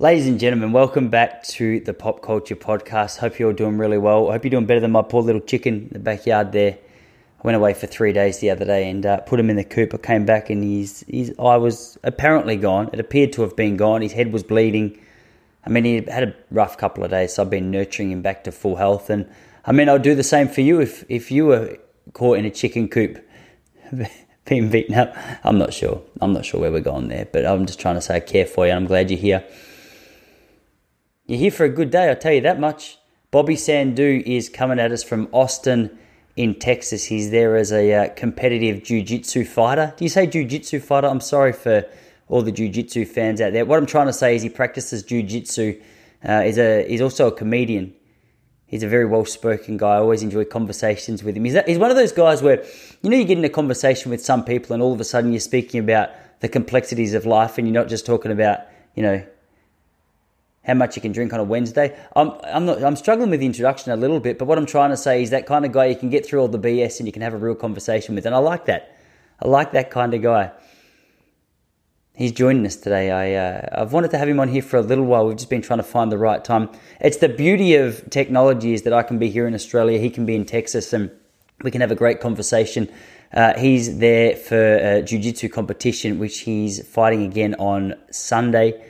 Ladies and gentlemen, welcome back to the Pop Culture Podcast. Hope you're all doing really well. I hope you're doing better than my poor little chicken in the backyard there. I went away for three days the other day and uh, put him in the coop. I came back and his, his eye was apparently gone. It appeared to have been gone. His head was bleeding. I mean, he had a rough couple of days, so I've been nurturing him back to full health. And I mean, I'll do the same for you if, if you were caught in a chicken coop being beaten up. I'm not sure. I'm not sure where we're going there, but I'm just trying to say I care for you I'm glad you're here. You're here for a good day, I'll tell you that much. Bobby Sandhu is coming at us from Austin in Texas. He's there as a uh, competitive jiu-jitsu fighter. Do you say jiu-jitsu fighter? I'm sorry for all the jiu-jitsu fans out there. What I'm trying to say is he practices jiu-jitsu. Uh, he's, a, he's also a comedian. He's a very well-spoken guy. I always enjoy conversations with him. He's, he's one of those guys where, you know, you get in a conversation with some people and all of a sudden you're speaking about the complexities of life and you're not just talking about, you know, how much you can drink on a Wednesday. I'm I'm not I'm struggling with the introduction a little bit, but what I'm trying to say is that kind of guy you can get through all the BS and you can have a real conversation with, and I like that. I like that kind of guy. He's joining us today. I uh, I've wanted to have him on here for a little while. We've just been trying to find the right time. It's the beauty of technology is that I can be here in Australia, he can be in Texas, and we can have a great conversation. Uh, he's there for a jiu-jitsu competition, which he's fighting again on Sunday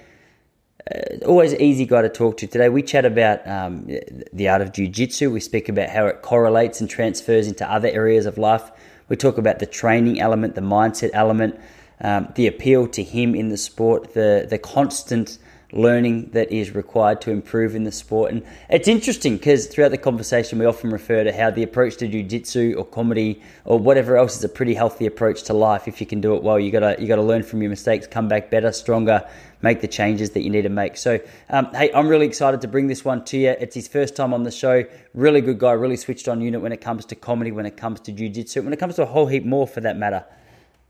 always easy guy to talk to. Today we chat about um, the art of jiu-jitsu. We speak about how it correlates and transfers into other areas of life. We talk about the training element, the mindset element, um, the appeal to him in the sport, the the constant learning that is required to improve in the sport. And it's interesting because throughout the conversation, we often refer to how the approach to jiu-jitsu or comedy or whatever else is a pretty healthy approach to life. If you can do it well, you gotta you gotta learn from your mistakes, come back better, stronger, make the changes that you need to make. So, um, hey, I'm really excited to bring this one to you. It's his first time on the show. Really good guy, really switched on unit when it comes to comedy, when it comes to jiu-jitsu, when it comes to a whole heap more for that matter.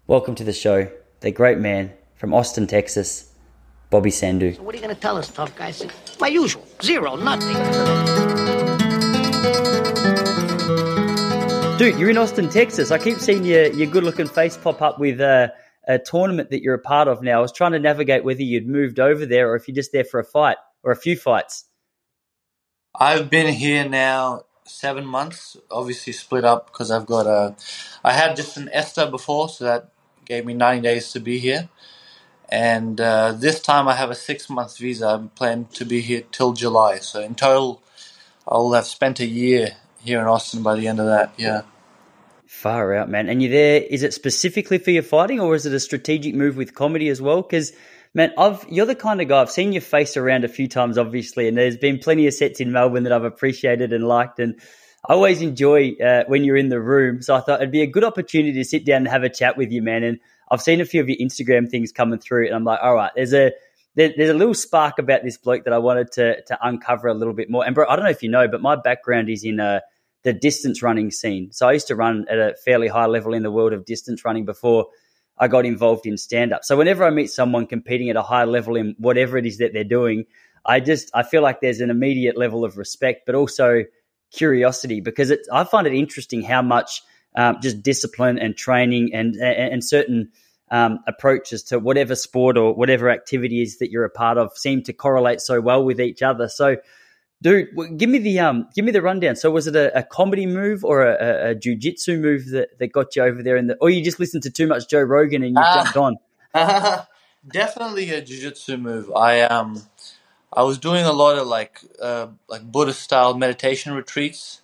Welcome to the show, the great man from Austin, Texas. Bobby Sandhu. So what are you going to tell us, tough guys? My usual. Zero, nothing. Dude, you're in Austin, Texas. I keep seeing your, your good looking face pop up with uh, a tournament that you're a part of now. I was trying to navigate whether you'd moved over there or if you're just there for a fight or a few fights. I've been here now seven months. Obviously, split up because I've got a. I had just an ESTA before, so that gave me 90 days to be here. And uh, this time I have a six month visa. I'm planning to be here till July. So in total, I'll have spent a year here in Austin by the end of that. Yeah. Far out, man. And you're there. Is it specifically for your fighting, or is it a strategic move with comedy as well? Because man, I've you're the kind of guy I've seen your face around a few times, obviously, and there's been plenty of sets in Melbourne that I've appreciated and liked, and I always enjoy uh, when you're in the room. So I thought it'd be a good opportunity to sit down and have a chat with you, man. And I've seen a few of your Instagram things coming through, and I'm like, all right, there's a there, there's a little spark about this bloke that I wanted to to uncover a little bit more. And bro, I don't know if you know, but my background is in uh, the distance running scene. So I used to run at a fairly high level in the world of distance running before I got involved in stand up. So whenever I meet someone competing at a high level in whatever it is that they're doing, I just I feel like there's an immediate level of respect, but also curiosity because I find it interesting how much um, just discipline and training and and, and certain um, approaches to whatever sport or whatever activity is that you're a part of seem to correlate so well with each other. So, dude, give me the um, give me the rundown. So, was it a, a comedy move or a, a, a jujitsu move that, that got you over there? In the, or you just listened to too much Joe Rogan and you uh, jumped on? Uh, definitely a jujitsu move. I um, I was doing a lot of like uh, like Buddhist style meditation retreats,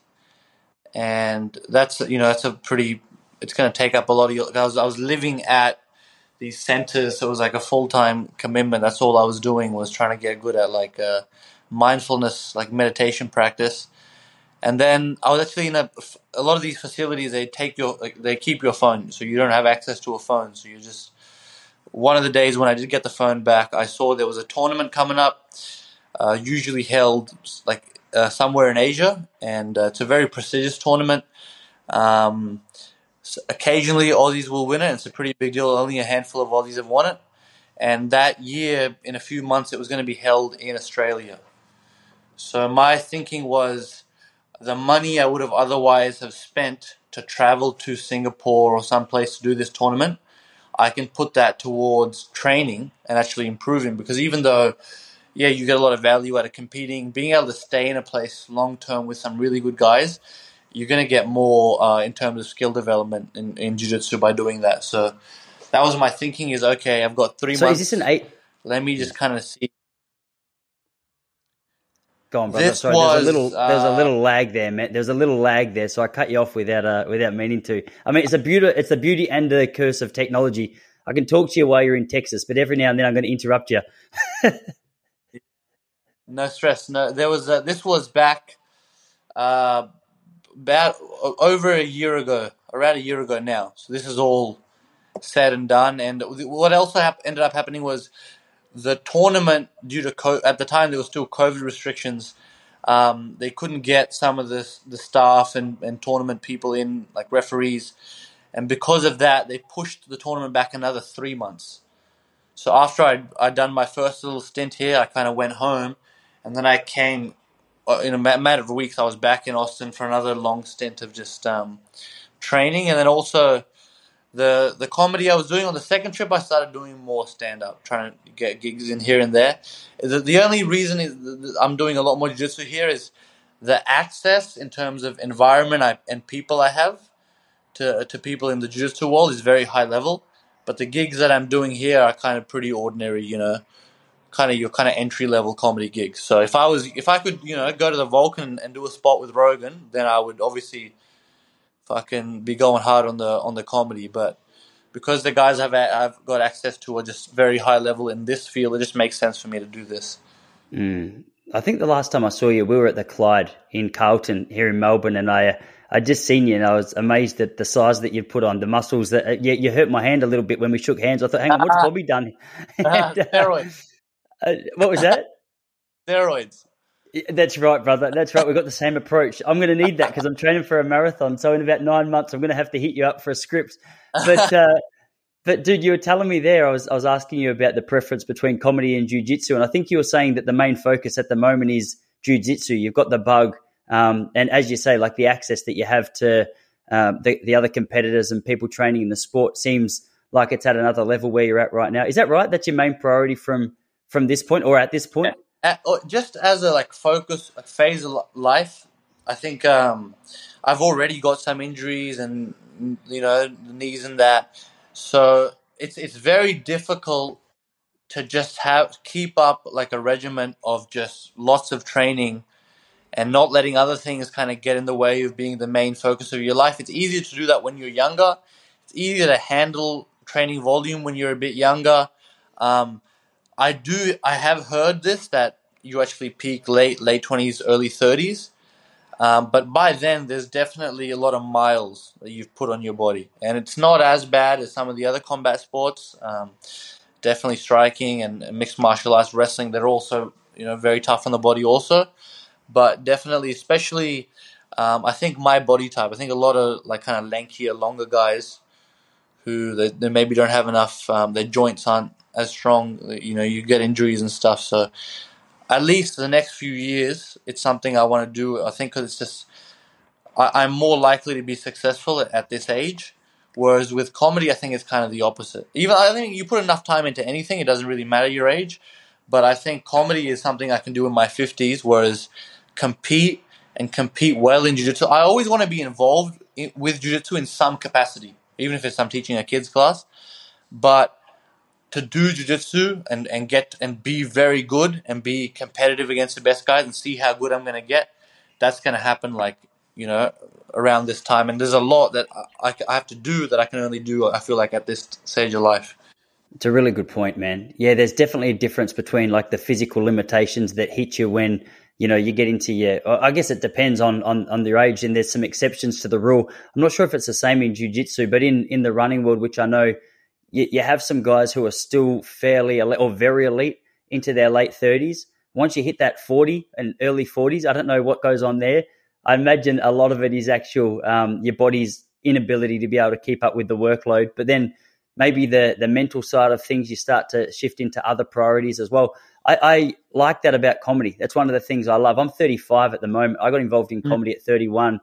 and that's you know that's a pretty. It's going to take up a lot of your. I was I was living at these centers. So it was like a full time commitment. That's all I was doing was trying to get good at like uh, mindfulness, like meditation practice. And then I was actually in a, a lot of these facilities. They take your like, they keep your phone, so you don't have access to a phone. So you just one of the days when I did get the phone back, I saw there was a tournament coming up, uh, usually held like uh, somewhere in Asia, and uh, it's a very prestigious tournament. Um, occasionally Aussies will win it. It's a pretty big deal. Only a handful of Aussies have won it. And that year, in a few months, it was going to be held in Australia. So my thinking was the money I would have otherwise have spent to travel to Singapore or someplace to do this tournament, I can put that towards training and actually improving. Because even though yeah, you get a lot of value out of competing. Being able to stay in a place long term with some really good guys, you're going to get more uh, in terms of skill development in, in jiu-jitsu by doing that. So that was my thinking is, okay, I've got three So months. is this an eight? Let me just kind of see. Go on, brother. This Sorry, there's a little there's a uh, little lag there, man. There's a little lag there, so I cut you off without uh, without meaning to. I mean, it's a beauty. It's the beauty and the curse of technology. I can talk to you while you're in Texas, but every now and then I'm going to interrupt you. No stress. No, there was a, this was back uh, about over a year ago, around a year ago now. So this is all said and done. And what hap- ended up happening was the tournament due to co- at the time there were still COVID restrictions. Um, they couldn't get some of the the staff and, and tournament people in, like referees, and because of that, they pushed the tournament back another three months. So after I'd, I'd done my first little stint here, I kind of went home, and then I came uh, in a matter of weeks. I was back in Austin for another long stint of just um, training, and then also the the comedy I was doing on the second trip. I started doing more stand up, trying to get gigs in here and there. The, the only reason is I'm doing a lot more jiu-jitsu here is the access in terms of environment I, and people I have to to people in the jiu-jitsu world is very high level. But the gigs that I'm doing here are kind of pretty ordinary, you know, kind of your kind of entry level comedy gigs. So if I was, if I could, you know, go to the Vulcan and do a spot with Rogan, then I would obviously fucking be going hard on the on the comedy. But because the guys I've I've got access to are just very high level in this field, it just makes sense for me to do this. I think the last time I saw you, we were at the Clyde in Carlton here in Melbourne, and I uh, I just seen you, and I was amazed at the size that you put on, the muscles that uh, you, you hurt my hand a little bit when we shook hands. I thought, hang on, what's Bobby done? And, uh, steroids, uh, what was that? steroids. That's right, brother. That's right. We've got the same approach. I'm going to need that because I'm training for a marathon. So in about nine months, I'm going to have to hit you up for a script. But, uh, but dude, you were telling me there. I was I was asking you about the preference between comedy and jujitsu, and I think you were saying that the main focus at the moment is jujitsu. You've got the bug, um, and as you say, like the access that you have to um, the the other competitors and people training in the sport seems like it's at another level where you're at right now. Is that right? That's your main priority from from this point or at this point? Uh, or just as a like focus a phase of life, I think um, I've already got some injuries and you know the knees and that, so it's it's very difficult to just have keep up like a regiment of just lots of training and not letting other things kind of get in the way of being the main focus of your life. It's easier to do that when you're younger. It's easier to handle training volume when you're a bit younger. Um, I do. I have heard this that you actually peak late late twenties, early thirties. Um, but by then, there's definitely a lot of miles that you've put on your body, and it's not as bad as some of the other combat sports. Um, definitely striking and mixed martial arts, wrestling. They're also you know very tough on the body also, but definitely, especially. Um, I think my body type. I think a lot of like kind of lankier, longer guys who they, they maybe don't have enough. Um, their joints aren't as strong. You know, you get injuries and stuff. So at least the next few years, it's something I want to do. I think because it's just I, I'm more likely to be successful at, at this age. Whereas with comedy, I think it's kind of the opposite. Even I think you put enough time into anything, it doesn't really matter your age. But I think comedy is something I can do in my fifties. Whereas compete and compete well in jiu-jitsu, I always want to be involved in, with jiu-jitsu in some capacity, even if it's I'm teaching a kids class. But to do jiu-jitsu and, and get and be very good and be competitive against the best guys and see how good I'm going to get, that's going to happen like, you know, around this time. And there's a lot that I, I have to do that I can only do, I feel like, at this stage of life. It's a really good point, man. Yeah, there's definitely a difference between like the physical limitations that hit you when you know you get into your. I guess it depends on on on your age, and there's some exceptions to the rule. I'm not sure if it's the same in jiu-jitsu, but in in the running world, which I know you, you have some guys who are still fairly elite or very elite into their late 30s. Once you hit that 40 and early 40s, I don't know what goes on there. I imagine a lot of it is actual um, your body's inability to be able to keep up with the workload, but then maybe the the mental side of things you start to shift into other priorities as well. I, I like that about comedy. That's one of the things I love. I'm 35 at the moment. I got involved in comedy at 31.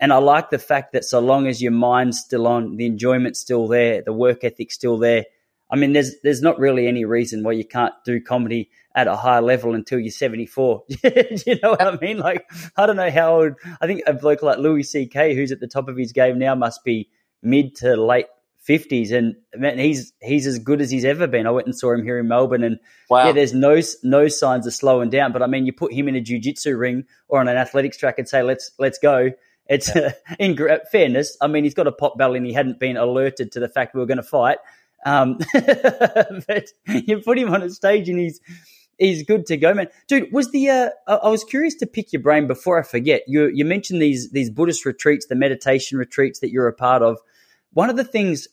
And I like the fact that so long as your mind's still on, the enjoyment's still there, the work ethic's still there, I mean, there's there's not really any reason why you can't do comedy at a higher level until you're 74. you know what I mean? Like, I don't know how old. I think a bloke like Louis C.K., who's at the top of his game now, must be mid to late 50s, and man, he's he's as good as he's ever been. I went and saw him here in Melbourne, and wow. yeah, there's no no signs of slowing down. But I mean, you put him in a jiu-jitsu ring or on an athletics track and say, "Let's let's go." It's yeah. in fairness. I mean, he's got a pot belly, and he hadn't been alerted to the fact we were going to fight. Um, but you put him on a stage, and he's he's good to go, man. Dude, was the uh, I was curious to pick your brain before I forget. You you mentioned these these Buddhist retreats, the meditation retreats that you're a part of. One of the things,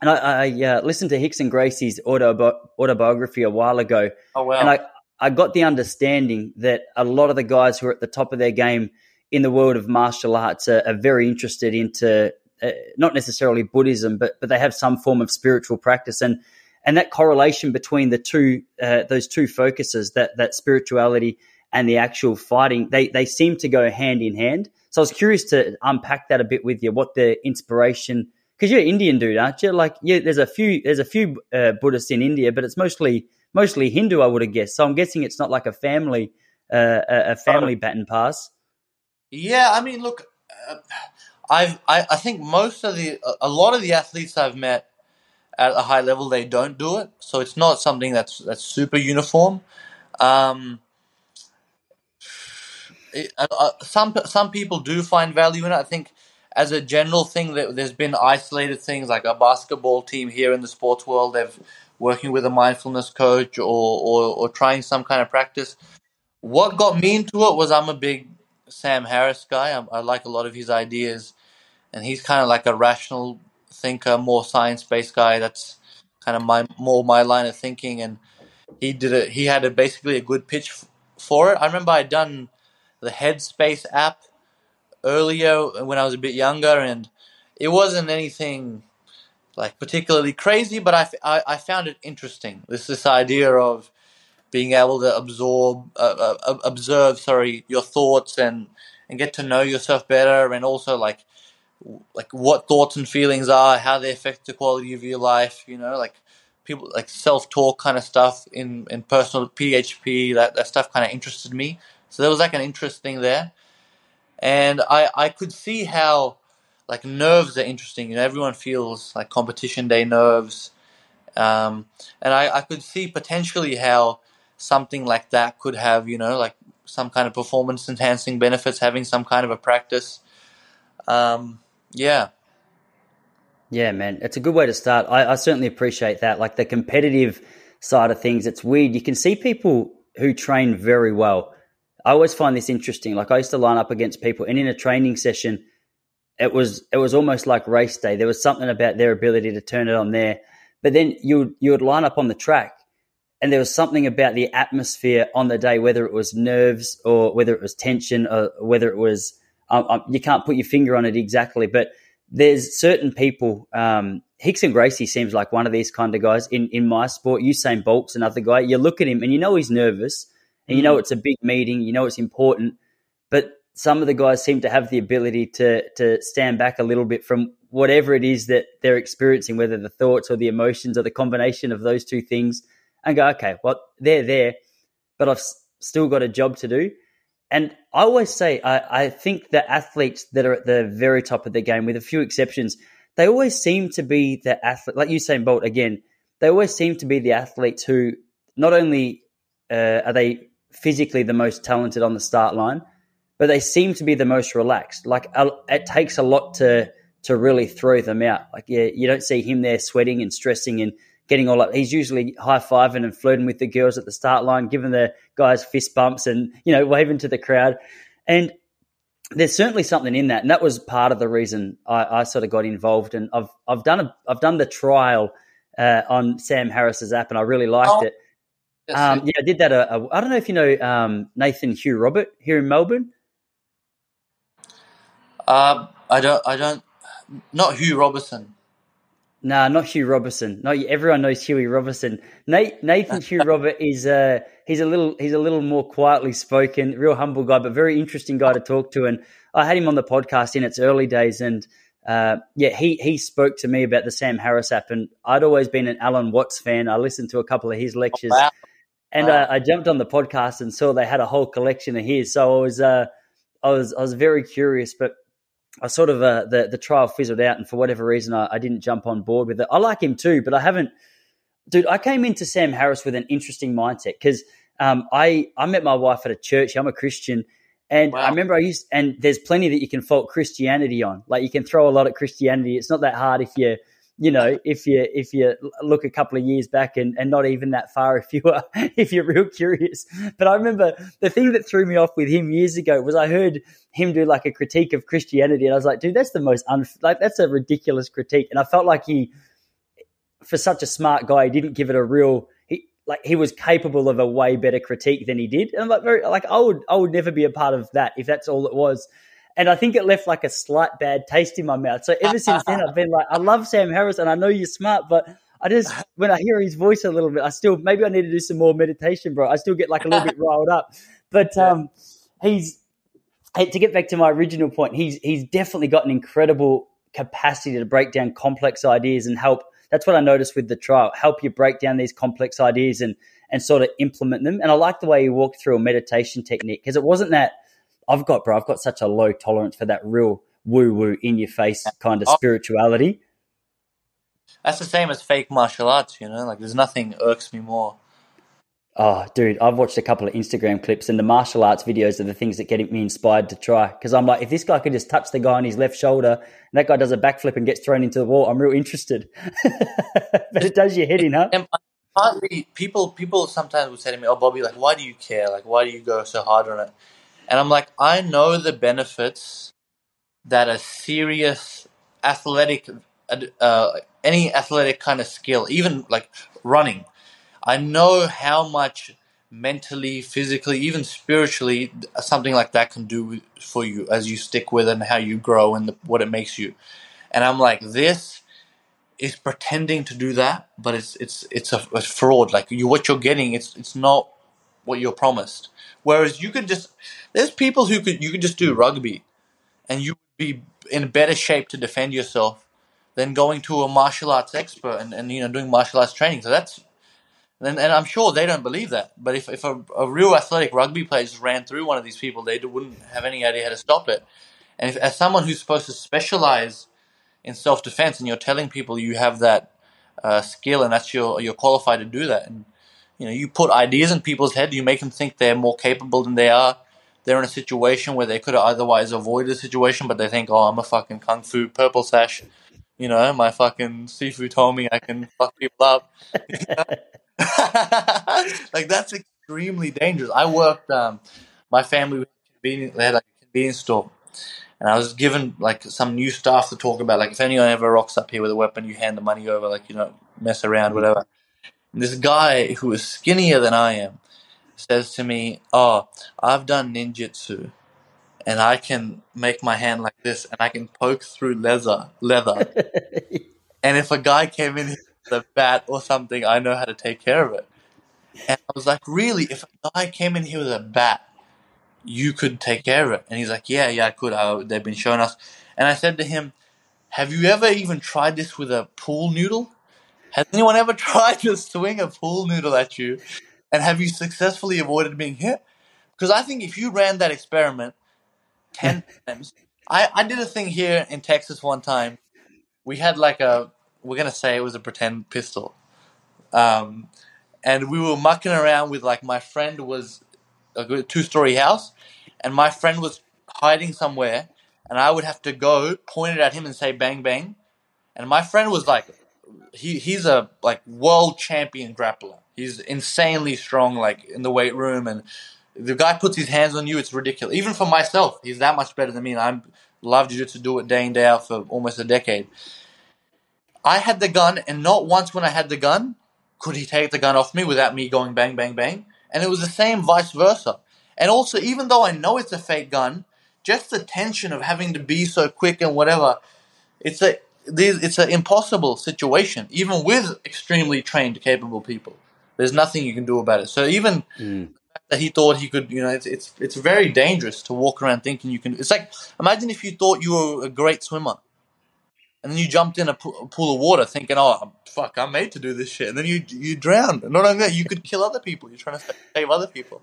and I, I uh, listened to Rickson Gracie's autobi- autobiography a while ago. Oh wow! And I I got the understanding that a lot of the guys who are at the top of their game in the world of martial arts are, are very interested into uh, not necessarily Buddhism, but but they have some form of spiritual practice and and that correlation between the two uh, those two focuses that that spirituality and the actual fighting they they seem to go hand in hand. So I was curious to unpack that a bit with you. What the inspiration because you're Indian dude, aren't you? Like, yeah, there's a few there's a few uh, Buddhists in India, but it's mostly mostly Hindu, I would have guessed. So I'm guessing it's not like a family uh, a family baton pass. Yeah, I mean, look, uh, I've, I I think most of the a lot of the athletes I've met at a high level they don't do it, so it's not something that's that's super uniform. Um, it, uh, uh some some people do find value in it. I think as a general thing, that there's been isolated things like a basketball team here in the sports world. They've working with a mindfulness coach or, or, or trying some kind of practice. What got me into it was I'm a big Sam Harris guy. I, I like a lot of his ideas, and he's kind of like a rational thinker, more science based guy. That's kind of my more my line of thinking. And he did it. He had a basically a good pitch for it. I remember I'd done the Headspace app earlier when I was a bit younger, and it wasn't anything like particularly crazy, but I, I, I found it interesting. This this idea of being able to absorb uh, uh, observe sorry your thoughts and and get to know yourself better and also like like what thoughts and feelings are how they affect the quality of your life you know like people like self-talk kind of stuff in in personal php that, that stuff kind of interested me. So there was like an interesting there. And i i could see how like nerves are interesting. You know everyone feels like competition day nerves. Um, and I, I could see potentially how something like that could have, you know, like some kind of performance enhancing benefits, having some kind of a practice. Um, yeah. Yeah, man, it's a good way to start. I, I certainly appreciate that. Like the competitive side of things, it's weird. You can see people who train very well. I always find this interesting. Like I used to line up against people, and in a training session, it was it was almost like race day. There was something about their ability to turn it on there. But then you you would line up on the track, and there was something about the atmosphere on the day, whether it was nerves or whether it was tension or whether it was um, um, you can't put your finger on it exactly, but there's certain people. Um, and Gracie seems like one of these kind of guys in in my sport. Usain Bolt's another guy. You look at him and you know he's nervous, and you know mm. it's a big meeting. You know it's important, but some of the guys seem to have the ability to to stand back a little bit from whatever it is that they're experiencing, whether the thoughts or the emotions or the combination of those two things and go, okay, well, they're there, but I've still got a job to do. And I always say, I, I think the athletes that are at the very top of the game, with a few exceptions, they always seem to be the athlete, like Usain Bolt again, they always seem to be the athletes who not only uh, are they physically the most talented on the start line, but they seem to be the most relaxed. Like it takes a lot to to really throw them out. Like yeah, you don't see him there sweating and stressing and getting all up. He's usually high fiving and flirting with the girls at the start line, giving the guys fist bumps and, you know, waving to the crowd. And there's certainly something in that. And that was part of the reason I, I sort of got involved. And I've, I've done a, I've done the trial uh, on Sam Harris's app and I really liked oh, it. Um, yeah, I did that. I uh, I don't know if you know um, Nathan Hugh Robert here in Melbourne. Um, I don't. I don't. Not Hugh Robertson. Nah, not Hugh Robertson. No, everyone knows Hughie Robertson. Nate, Nathan Hugh Robert is uh, he's a little he's a little more quietly spoken, real humble guy, but very interesting guy to talk to. And I had him on the podcast in its early days, and uh, yeah, he he spoke to me about the Sam Harris app, and I'd always been an Alan Watts fan. I listened to a couple of his lectures, Wow. and Wow. uh, I jumped on the podcast and saw they had a whole collection of his. So I was uh, I was I was very curious, but I sort of uh, the the trial fizzled out, and for whatever reason, I, I didn't jump on board with it. I like him too, but I haven't. Dude, I came into Sam Harris with an interesting mindset because um, I I met my wife at a church. I'm a Christian, and Wow. I remember I used and there's plenty that you can fault Christianity on. Like you can throw a lot at Christianity. It's not that hard if you you know if you if you look a couple of years back and, and not even that far if you are if you're real curious. But I remember the thing that threw me off with him years ago was I heard him do like a critique of Christianity, and I was like, dude, that's the most un- like that's a ridiculous critique, and I felt like he for such a smart guy, he didn't give it a real. He like he was capable of a way better critique than he did, and I'm like very like I would I would never be a part of that if that's all it was. And I think it left like a slight bad taste in my mouth. So ever since then, I've been like, I love Sam Harris, and I know you're smart, but I just when I hear his voice a little bit, I still maybe I need to do some more meditation, bro. I still get like a little bit riled up. But um, he's to get back to my original point, he's he's definitely got an incredible capacity to break down complex ideas and help. That's what I noticed with the trial. Help you break down these complex ideas and and sort of implement them. And I like the way he walked through a meditation technique because it wasn't that I've got, bro. I've got such a low tolerance for that real woo woo in your face kind of Oh. spirituality. That's the same as fake martial arts, you know. Like there's nothing irks me more. Oh, dude, I've watched a couple of Instagram clips, and the martial arts videos are the things that get me inspired to try. Because I'm like, if this guy could just touch the guy on his left shoulder, and that guy does a backflip and gets thrown into the wall, I'm real interested. but it does your head in, huh? Partly, people people sometimes would say to me, "Oh, Bobby, like, why do you care? Like, why do you go so hard on it?" And I'm like, I know the benefits that a serious athletic, uh, any athletic kind of skill, even like running, I know how much mentally, physically, even spiritually, something like that can do for you as you stick with it and how you grow and the, what it makes you. And I'm like, this is pretending to do that, but it's it's it's a, a fraud. Like you, what you're getting, it's it's not what you're promised. Whereas you could just, there's people who could you could just do rugby, and you would be in better shape to defend yourself than going to a martial arts expert and, and you know doing martial arts training. So that's and, and I'm sure they don't believe that. But if, if a, a real athletic rugby player just ran through one of these people, they wouldn't have any idea how to stop it. And if, as someone who's supposed to specialize in self defense, and you're telling people you have that uh, skill and that's your you're qualified to do that, and you know you put ideas in people's head, you make them think they're more capable than they are. They're in a situation where they could have otherwise avoided the situation, but they think, "Oh, I'm a fucking kung fu purple sash." You know, my fucking Sifu told me I can fuck people up. like that's extremely dangerous. I worked. Um, my family. They had like a convenience store, and I was given like some new stuff to talk about. Like if anyone ever rocks up here with a weapon, you hand the money over. Like you don't mess around, whatever. This guy who is skinnier than I am says to me, "Oh, I've done ninjutsu." And I can make my hand like this, and I can poke through leather, leather. And if a guy came in with a bat or something, I know how to take care of it. And I was like, really? If a guy came in here with a bat, you could take care of it? And he's like, yeah, yeah, I could. Uh, they've been showing us. And I said to him, have you ever even tried this with a pool noodle? Has anyone ever tried to swing a pool noodle at you? And have you successfully avoided being hit? Because I think if you ran that experiment 10 times, I, I did a thing here in Texas one time we had like a we're gonna say it was a pretend pistol um, and we were mucking around with like my friend was a two story house and my friend was hiding somewhere and i would have to go point it at him and say bang bang and my friend was like he he's a like world champion grappler he's insanely strong like in the weight room and the guy puts his hands on you it's ridiculous even for myself he's that much better than me and i'm love jiu-jitsu do it day in day out for almost a decade I had the gun, and not once when I had the gun could he take the gun off me without me going bang, bang, bang. And it was the same vice versa. And also, even though I know it's a fake gun, just the tension of having to be so quick and whatever, it's a it's an impossible situation, even with extremely trained, capable people. There's nothing you can do about it. So even Mm. that he thought he could, you know, it's it's it's very dangerous to walk around thinking you can. It's like imagine if you thought you were a great swimmer and then you jumped in a, po- a pool of water thinking, "Oh, fuck, I'm made to do this shit," and then you you drown. Not only that, you could kill other people. You're trying to save other people.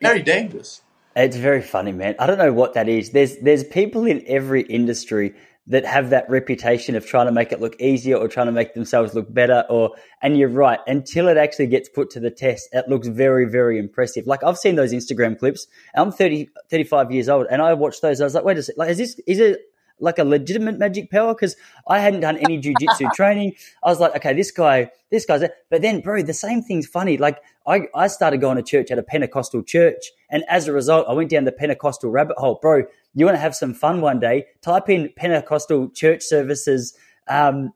Very dangerous. It's very funny, man. I don't know what that is. There's there's people in every industry that have that reputation of trying to make it look easier or trying to make themselves look better or and you're right until it actually gets put to the test it looks very very impressive like i've seen those instagram clips i'm 30 35 years old and i watched those i was like wait a second like is this is it like a legitimate magic power because I hadn't done any jujitsu training. I was like, okay, this guy, this guy's it. But then, bro, the same thing's funny. Like I, I started going to church at a Pentecostal church. And as a result, I went down the Pentecostal rabbit hole. Bro, you want to have some fun one day? Type in Pentecostal church services um,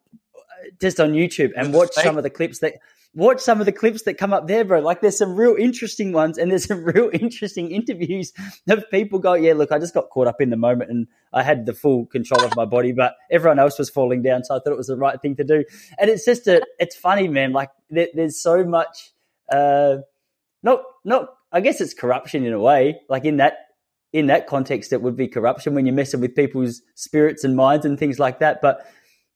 just on YouTube and watch some of the clips that watch some of the clips that come up there, bro. Like there's some real interesting ones and there's some real interesting interviews of people go, yeah, look, I just got caught up in the moment and I had the full control of my body, but everyone else was falling down. So I thought it was the right thing to do. And it's just a, it's funny, man. Like there, there's so much, uh, not, not, I guess it's corruption in a way, like in that, in that context, it would be corruption when you're messing with people's spirits and minds and things like that. But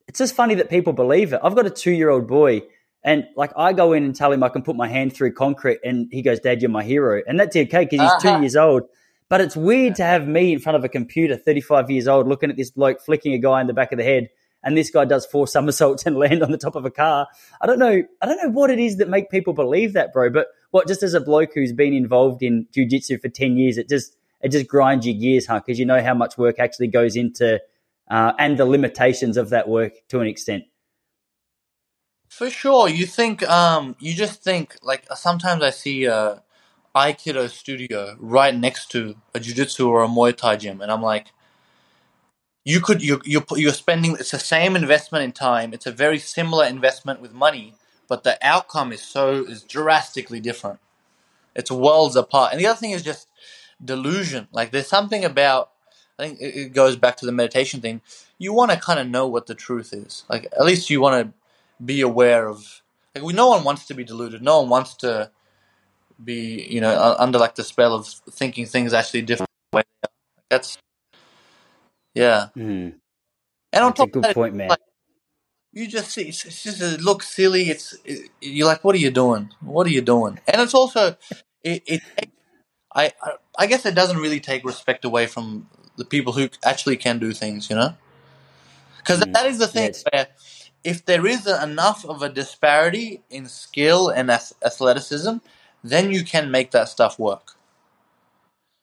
it's just funny that people believe it. I've got a two year old boy and like I go in and tell him I can put my hand through concrete, and he goes, "Dad, you're my hero," and that's okay because he's uh-huh. two years old. But it's weird to have me in front of a computer, 35 years old, looking at this bloke flicking a guy in the back of the head, and this guy does four somersaults and land on the top of a car. I don't know. I don't know what it is that make people believe that, bro. But what just as a bloke who's been involved in jujitsu for 10 years, it just it just grinds your gears, huh? Because you know how much work actually goes into uh, and the limitations of that work to an extent. For sure, you think um you just think like sometimes I see a Aikido studio right next to a jiu-jitsu or a Muay Thai gym and I'm like you could you you you're spending it's the same investment in time, it's a very similar investment with money, but the outcome is so is drastically different. It's worlds apart. And the other thing is just delusion. Like there's something about I think it goes back to the meditation thing. You want to kind of know what the truth is. Like at least you want to be aware of like we no one wants to be deluded no one wants to be you know under like the spell of thinking things actually different way that's yeah mm. and on that's top a good of that, point man like, you just see it's, it's just it looks silly it's it, you're like what are you doing what are you doing and it's also it, it I, I i guess it doesn't really take respect away from the people who actually can do things you know because mm. that is the thing where if there is enough of a disparity in skill and athleticism, then you can make that stuff work.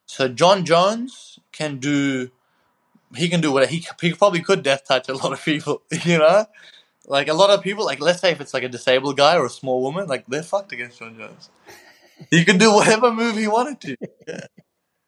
So Jon Jones can do, he can do what he he probably could death touch a lot of people, you know, like a lot of people. Like let's say if it's like a disabled guy or a small woman, like they're fucked against Jon Jones. He can do whatever move he wanted to. Yeah.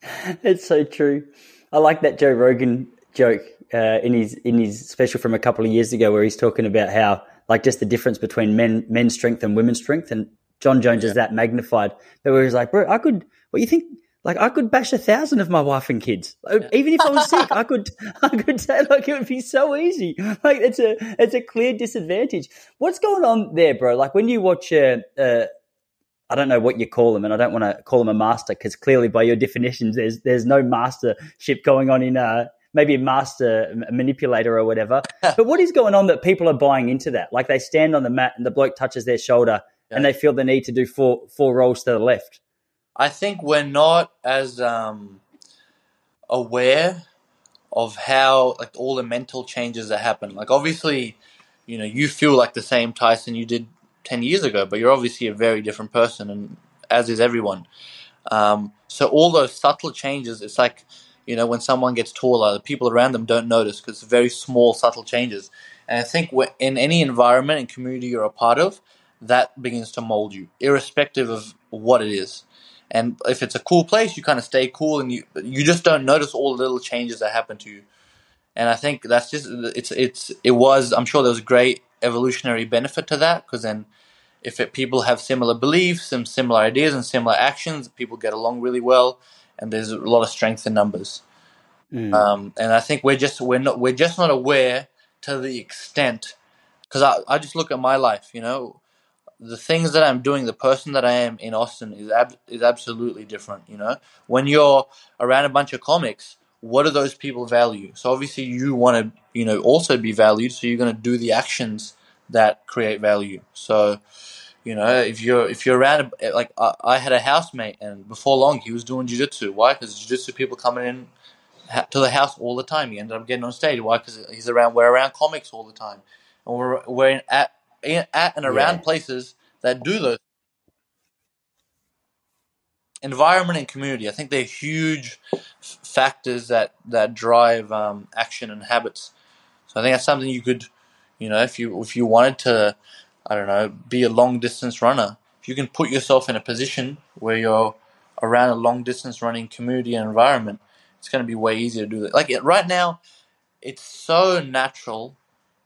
It's so true. I like that Joe Rogan joke uh, in his in his special from a couple of years ago where he's talking about how like just the difference between men men's strength and women's strength, and Jon Jones yeah. is that magnified. But where he's like, bro, I could. What you think? Like I could bash a thousand of my wife and kids, yeah. even if I was sick. I could, I could say like it would be so easy. Like it's a, it's a clear disadvantage. What's going on there, bro? Like when you watch a, a I don't know what you call them, and I don't want to call them a master because clearly, by your definitions, there's there's no mastership going on in uh, maybe a master manipulator or whatever. but what is going on that people are buying into that? Like they stand on the mat and the bloke touches their shoulder yeah. and they feel the need to do four four rolls to the left. I think we're not as um, aware of how like all the mental changes that happen. Like obviously, you know, you feel like the same Tyson you did ten years ago, but you're obviously a very different person, and as is everyone. Um, so all those subtle changes, it's like you know, when someone gets taller, the people around them don't notice because it's very small, subtle changes. And I think in any environment and community you're a part of, that begins to mold you, irrespective of what it is. And if it's a cool place, you kind of stay cool, and you you just don't notice all the little changes that happen to you. And I think that's just it's it's it was. I'm sure there was great evolutionary benefit to that because then if it, people have similar beliefs and similar ideas and similar actions, people get along really well and there's a lot of strength in numbers. Mm. Um, and I think we're just we're not we're just not aware to the extent because I, I just look at my life, you know, the things that I'm doing, the person that I am in Austin is ab- is absolutely different. You know, when you're around a bunch of comics, what do those people value? So obviously you want to, you know, also be valued. So you're going to do the actions that create value. So, you know, if you're if you're around, like I, I had a housemate, and before long he was doing jujitsu. Why? Because jujitsu people coming in to the house all the time. He ended up getting on stage. Why? Because he's around. We're around comics all the time, and we're we're in, at in, at and around Yeah. places that do those environment and community. I think they're huge factors that that drive um, action and habits. So I think that's something you could, you know, if you if you wanted to, I don't know, be a long distance runner, if you can put yourself in a position where you're around a long distance running community and environment, it's going to be way easier to do that. Like it, right now, it's so natural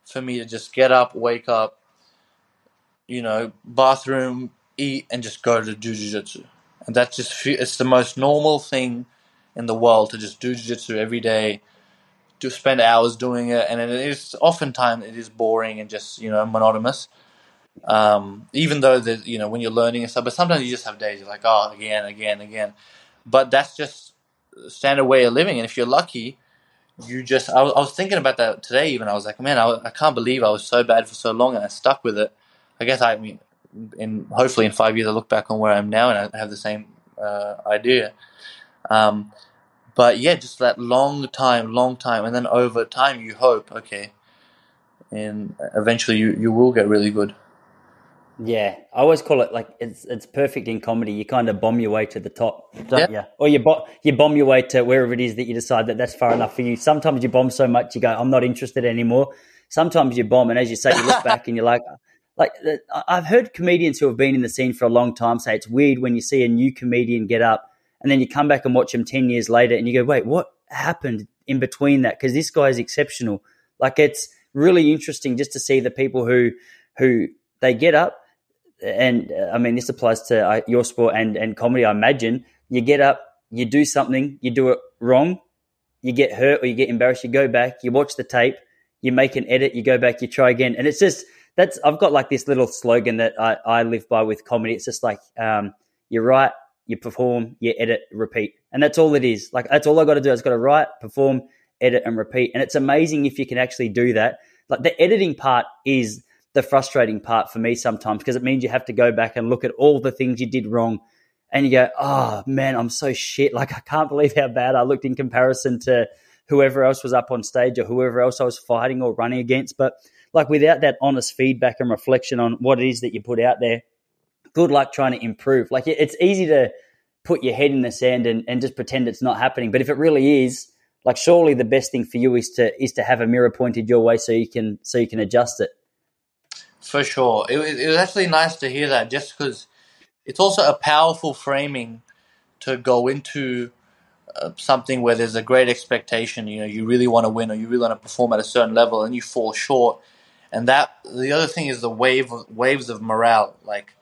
for me to just get up, wake up, you know, bathroom, eat, and just go to do jiu-jitsu. And that's just it's the most normal thing in the world to just do jiu-jitsu every day, to spend hours doing it, and it is oftentimes it is boring and just you know monotonous. Um, even though the you know when you're learning and stuff, but sometimes you just have days you're like oh again, again, again. But that's just standard way of living, and if you're lucky, you just I was, I was thinking about that today. Even I was like, man, I, I can't believe I was so bad for so long, and I stuck with it. I guess I mean, in hopefully in five years, I look back on where I am now, and I have the same uh, idea. Um, but yeah, just that long time, long time, and then over time, you hope, okay, and eventually you, you will get really good. Yeah, I always call it like it's it's perfect in comedy. You kind of bomb your way to the top, don't you? Or you bo- you bomb your way to wherever it is that you decide that that's far enough for you. Sometimes you bomb so much you go, I'm not interested anymore. Sometimes you bomb, and as you say, you look back and you're like, like I've heard comedians who have been in the scene for a long time say it's weird when you see a new comedian get up, and then you come back and watch him ten years later, and you go, wait, what happened in between that? Because this guy is exceptional. Like it's really interesting just to see the people who who they get up and uh, I mean this applies to uh, your sport and and comedy. I imagine you get up, you do something, you do it wrong, you get hurt or you get embarrassed. You go back, you watch the tape, you make an edit, you go back, you try again, and it's just that's I've got like this little slogan that I, I live by with comedy. It's just like um, you write, you perform, you edit, repeat, and that's all it is. Like that's all I got to do. I just got to write, perform, edit, and repeat. And it's amazing if you can actually do that. Like the editing part is the frustrating part for me sometimes because it means you have to go back and look at all the things you did wrong and you go, oh man, I'm so shit. Like, I can't believe how bad I looked in comparison to whoever else was up on stage or whoever else I was fighting or running against. But like, without that honest feedback and reflection on what it is that you put out there, good luck trying to improve. Like, it's easy to put your head in the sand and, and just pretend it's not happening. But if it really is, like, surely the best thing for you is to is to have a mirror pointed your way so you can so you can adjust it. For sure. It, was- it was actually nice to hear that just because it's also a powerful framing to go into uh, something where there's a great expectation. You know, you really want to win or you really want to perform at a certain level and you fall short. And that, the other thing is the wave waves of morale. Like,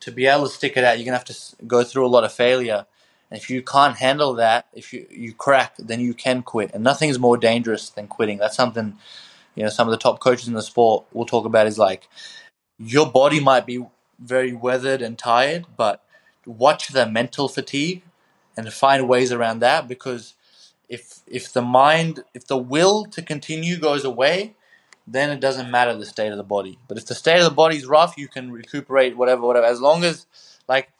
to be able to stick it out, you're to have to go through a lot of failure. And if you can't handle that, if you, you crack, then you can quit. And nothing is more dangerous than quitting. That's something you know some of the top coaches in the sport will talk about is like your body might be very weathered and tired but watch the mental fatigue and find ways around that because if if the mind if the will to continue goes away then it doesn't matter the state of the body. But if the state of the body is rough you can recuperate whatever whatever. As long as like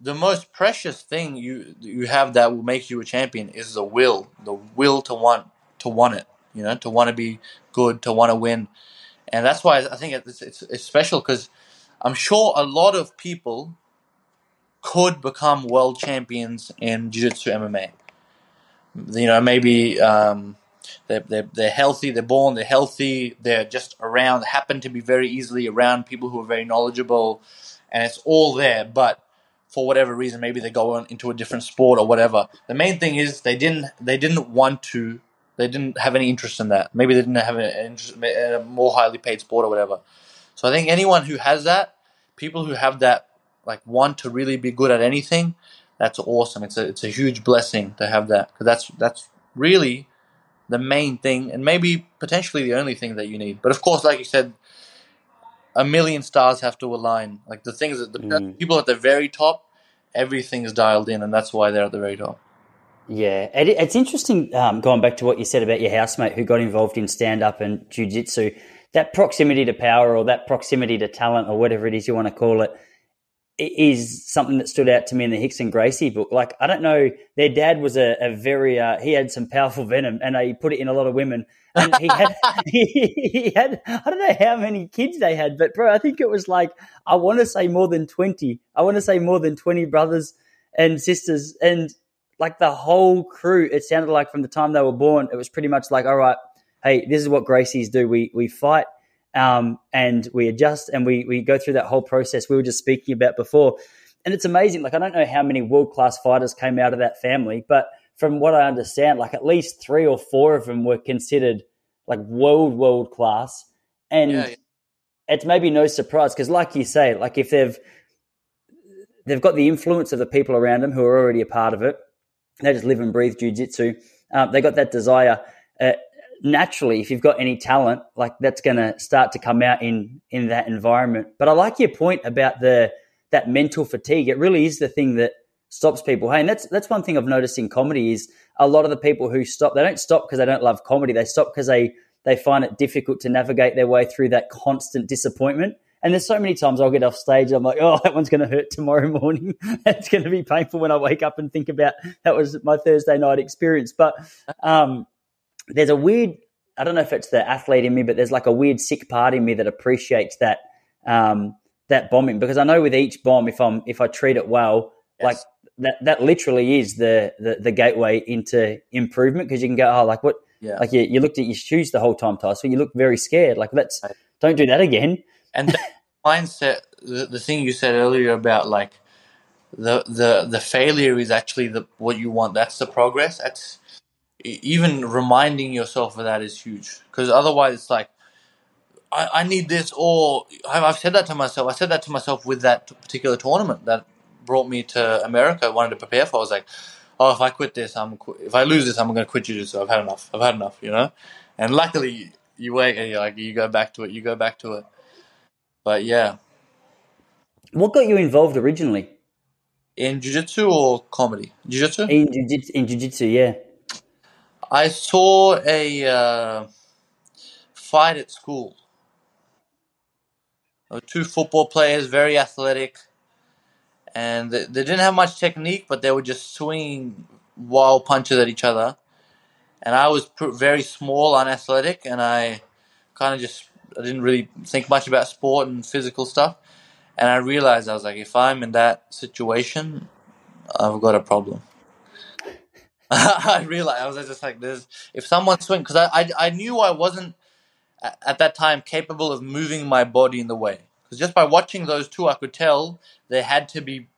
the most precious thing you you have that will make you a champion is the will the will to want to want it you know to want to be good to want to win. And that's why I think it's it's, it's special because I'm sure a lot of people could become world champions in jiu-jitsu MMA. You know, maybe um, they're, they're, they're healthy, they're born, they're healthy, they're just around, happen to be very easily around people who are very knowledgeable, and it's all there. But for whatever reason, maybe they go on into a different sport or whatever. The main thing is they didn't they didn't want to they didn't have any interest in that. Maybe they didn't have an interest in a more highly paid sport or whatever. So I think anyone who has that, people who have that, like want to really be good at anything, that's awesome. It's a it's a huge blessing to have that because that's that's really the main thing and maybe potentially the only thing that you need. But of course, like you said, a million stars have to align. Like the things that the Mm. people at the very top, everything's dialed in, and that's why they're at the very top. Yeah, it, it's interesting. Um, going back to what you said about your housemate who got involved in stand up and jujitsu, that proximity to power or that proximity to talent or whatever it is you want to call it is something that stood out to me in the Rickson Gracie book. Like, I don't know, their dad was a, a very, uh, he had some powerful venom and he put it in a lot of women. And he had, he, he, had, I don't know how many kids they had, but bro, I think it was like, I want to say more than 20. I want to say more than 20 brothers and sisters. And like the whole crew, it sounded like from the time they were born, it was pretty much like, all right, hey, this is what Gracies do. We, we fight um, and we adjust and we we go through that whole process we were just speaking about before. And it's amazing. Like I don't know how many world class fighters came out of that family, but from what I understand, like at least three or four of them were considered like world world class. And yeah, yeah. it's maybe no surprise because, like you say, like if they've they've got the influence of the people around them who are already a part of it, they just live and breathe jujitsu. Um, they got that desire. Uh, naturally, if you've got any talent, like that's going to start to come out in in that environment. But I like your point about the that mental fatigue. It really is the thing that stops people. Hey, and that's that's one thing I've noticed in comedy is a lot of the people who stop, they don't stop because they don't love comedy. They stop because they they find it difficult to navigate their way through that constant disappointment. And there's so many times I'll get off stage, I'm like, oh, that one's going to hurt tomorrow morning. it's going to be painful when I wake up and think about that was my Thursday night experience. But um, there's a weird I don't know if it's the athlete in me, but there's like a weird sick part in me that appreciates that um, that bombing because I know with each bomb, if I'm if I treat it well, yes. like that that literally is the the, the gateway into improvement because you can go, oh, like what, yeah. like you, you looked at your shoes the whole time, Tyson, you look very scared. Like let's right. don't do that again. And that mindset, the, the thing you said earlier about like the the the failure is actually the what you want. That's the progress. That's even reminding yourself of that is huge because otherwise it's like I, I need this or I've said that to myself. I said that to myself with that particular tournament that brought me to America. I wanted to prepare for. I was like, oh, if I quit this, I'm if I lose this, I'm going to quit jiu-jitsu. I've had enough. I've had enough. You know, and luckily you wait and you like you go back to it. You go back to it. But yeah, what got you involved originally? In jiu-jitsu or comedy? Jiu-jitsu? In jiu-jitsu, in jiu-jitsu, yeah. I saw a uh, fight at school. two football players, very athletic, and they, didn't have much technique, but they were just swinging wild punches at each other. And I was very small, unathletic, and I kind of just I didn't really think much about sport and physical stuff. And I realized I was like, if I'm in that situation, I've got a problem. I realized I was just like, this. if someone swing," because I, I I knew I wasn't at that time capable of moving my body in the way. Because just by watching those two, I could tell they had to be,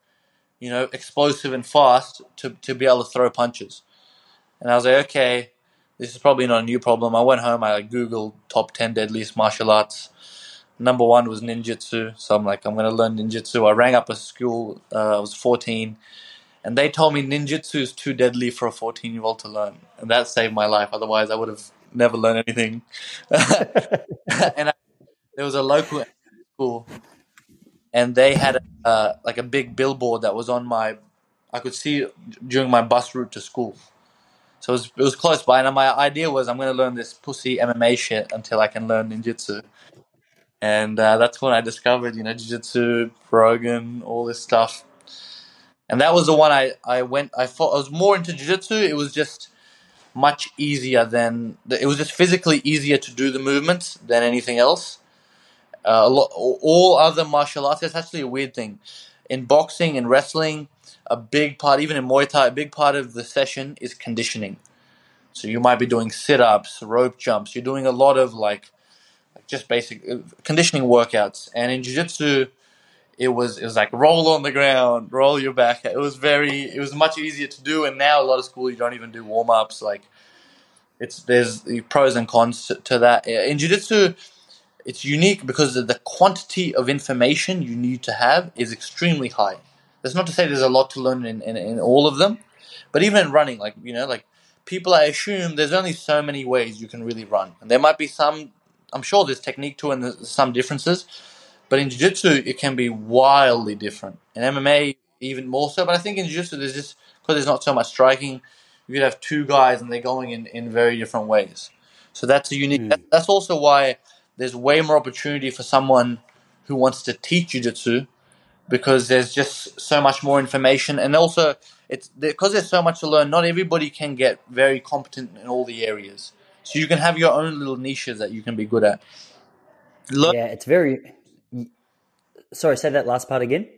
you know, explosive and fast to to be able to throw punches. And I was like, okay, this is probably not a new problem. I went home, I googled top ten deadliest martial arts. Number one was ninjutsu, so I'm like, I'm gonna learn ninjutsu. I rang up a school. Uh, I was 14 and they told me ninjutsu is too deadly for a 14 year old to learn. And that saved my life. Otherwise, I would have never learned anything. and I, there was a local school, and they had a, uh, like a big billboard that was on my, I could see during my bus route to school. So it was, it was close by. And my idea was I'm going to learn this pussy MMA shit until I can learn ninjutsu. And uh, that's when I discovered, you know, jiu-jitsu, Rogan, all this stuff and that was the one I I went. I thought I was more into jiu-jitsu. It was just much easier than it was just physically easier to do the movements than anything else. Uh, lot, all other martial arts. That's actually a weird thing. In boxing and wrestling, a big part, even in Muay Thai, a big part of the session is conditioning. So you might be doing sit-ups, rope jumps. You're doing a lot of like, like just basic uh, conditioning workouts. And in jiu-jitsu, it was it was like roll on the ground, roll your back. It was very it was much easier to do. And now a lot of school you don't even do warm ups. Like it's there's the pros and cons to, that. In jiu-jitsu, it's unique because the quantity of information you need to have is extremely high. That's not to say there's a lot to learn in, in, in all of them, but even in running, like you know, like people, I assume there's only so many ways you can really run, and there might be some. I'm sure there's technique to and there's some differences, but in jiu-jitsu, it can be wildly different. In MMA, even more so. But I think in jiu-jitsu, there's just because there's not so much striking, you could have two guys and they're going in, in very different ways. So that's a unique. Mm. That, that's also why there's way more opportunity for someone who wants to teach jiu-jitsu because there's just so much more information and also it's because there's so much to learn not everybody can get very competent in all the areas so you can have your own little niches that you can be good at Learn- Yeah, it's very. Sorry, say that last part again.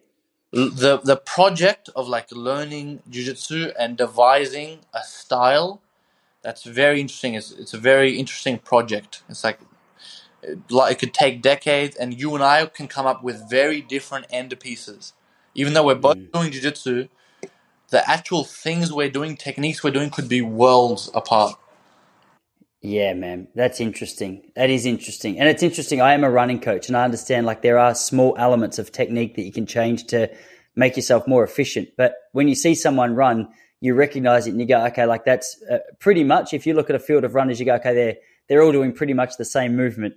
the the project of like learning jiu-jitsu and devising a style that's very interesting. It's, it's a very interesting project. It's like it, it could take decades and you and i can come up with very different end pieces. Even though we're both mm. doing jiu-jitsu the actual things we're doing techniques we're doing could be worlds apart Yeah, man, that's interesting. That is interesting, and it's interesting. I am a running coach, and I understand like there are small elements of technique that you can change to make yourself more efficient. But when you see someone run, you recognize it, and you go, okay, like that's uh, pretty much. If you look at a field of runners, you go, okay, they're they're all doing pretty much the same movement.